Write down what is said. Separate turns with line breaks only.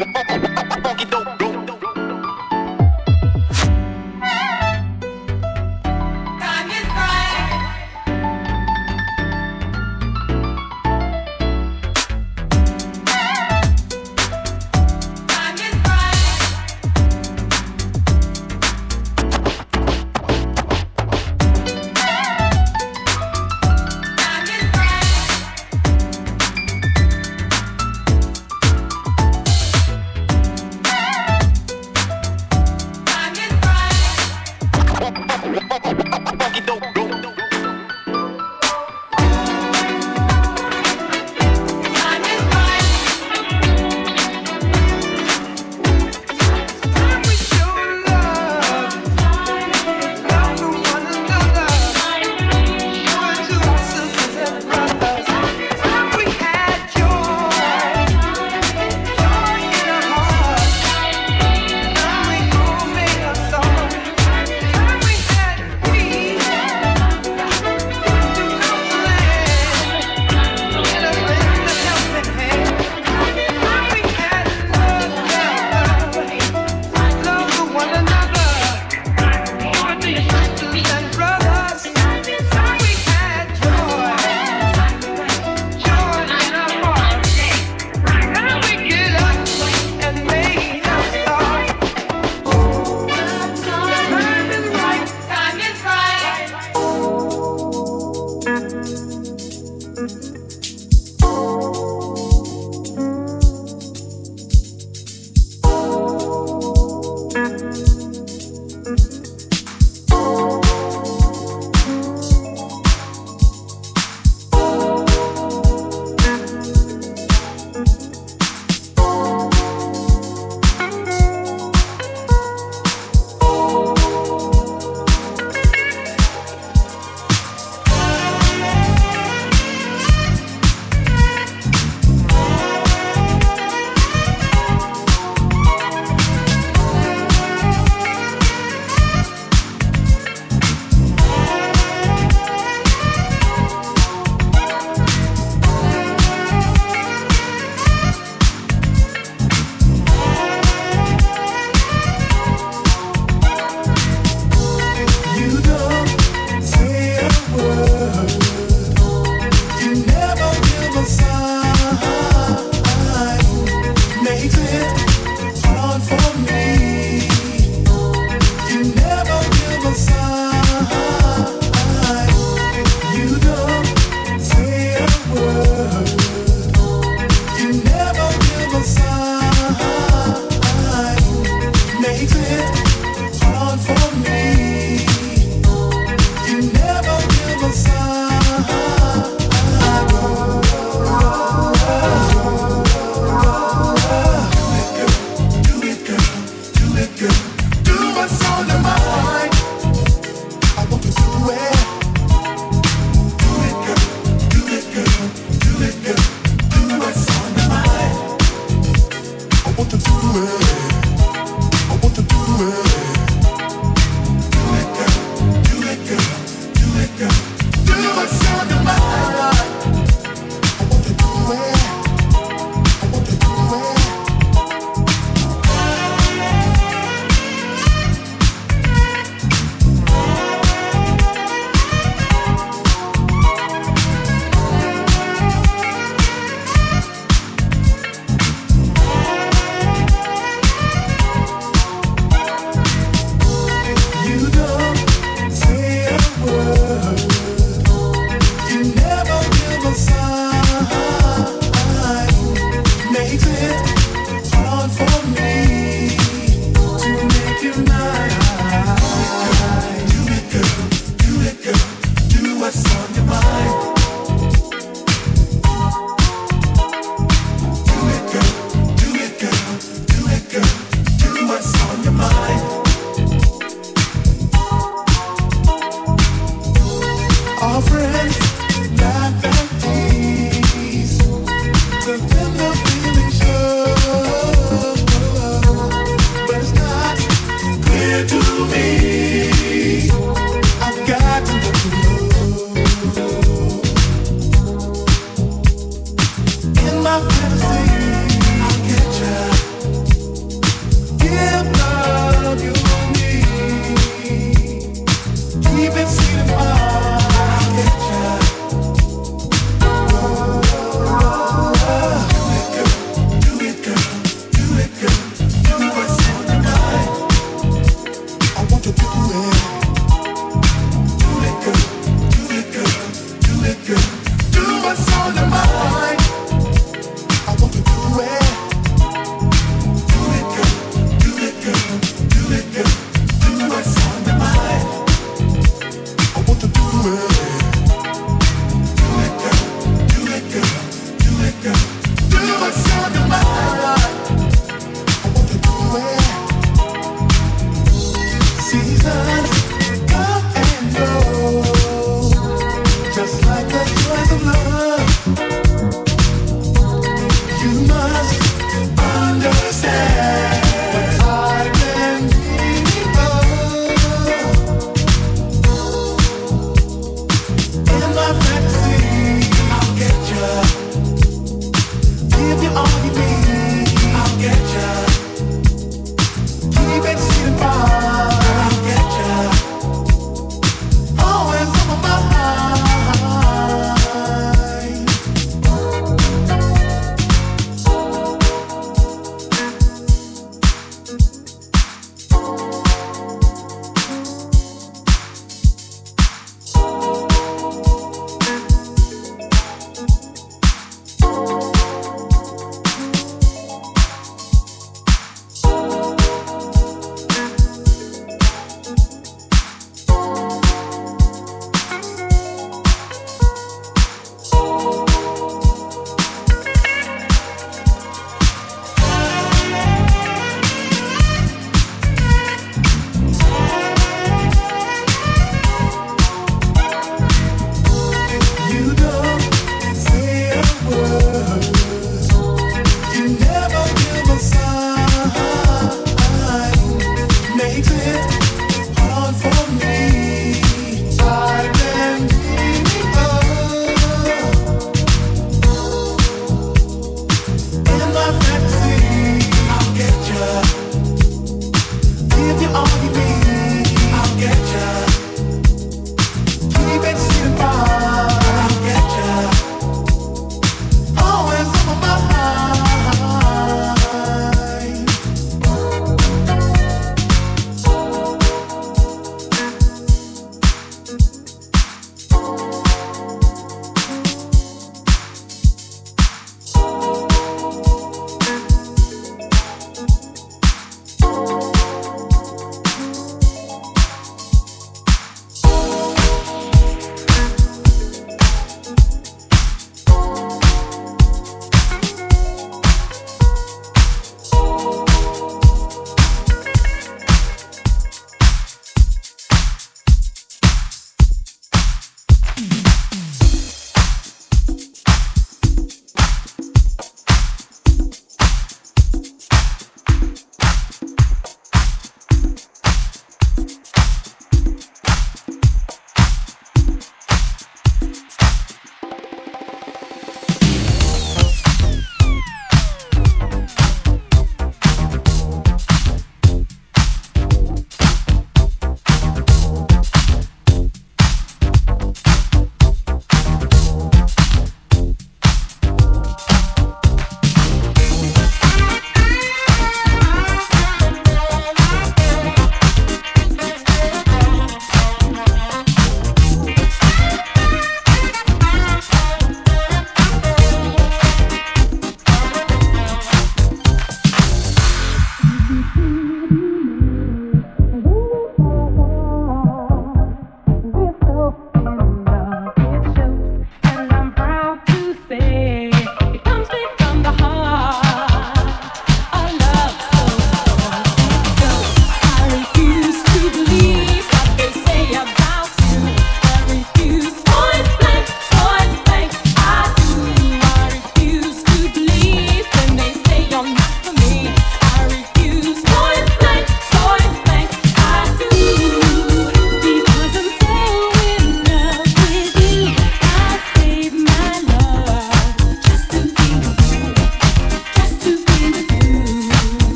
Ha ha ha!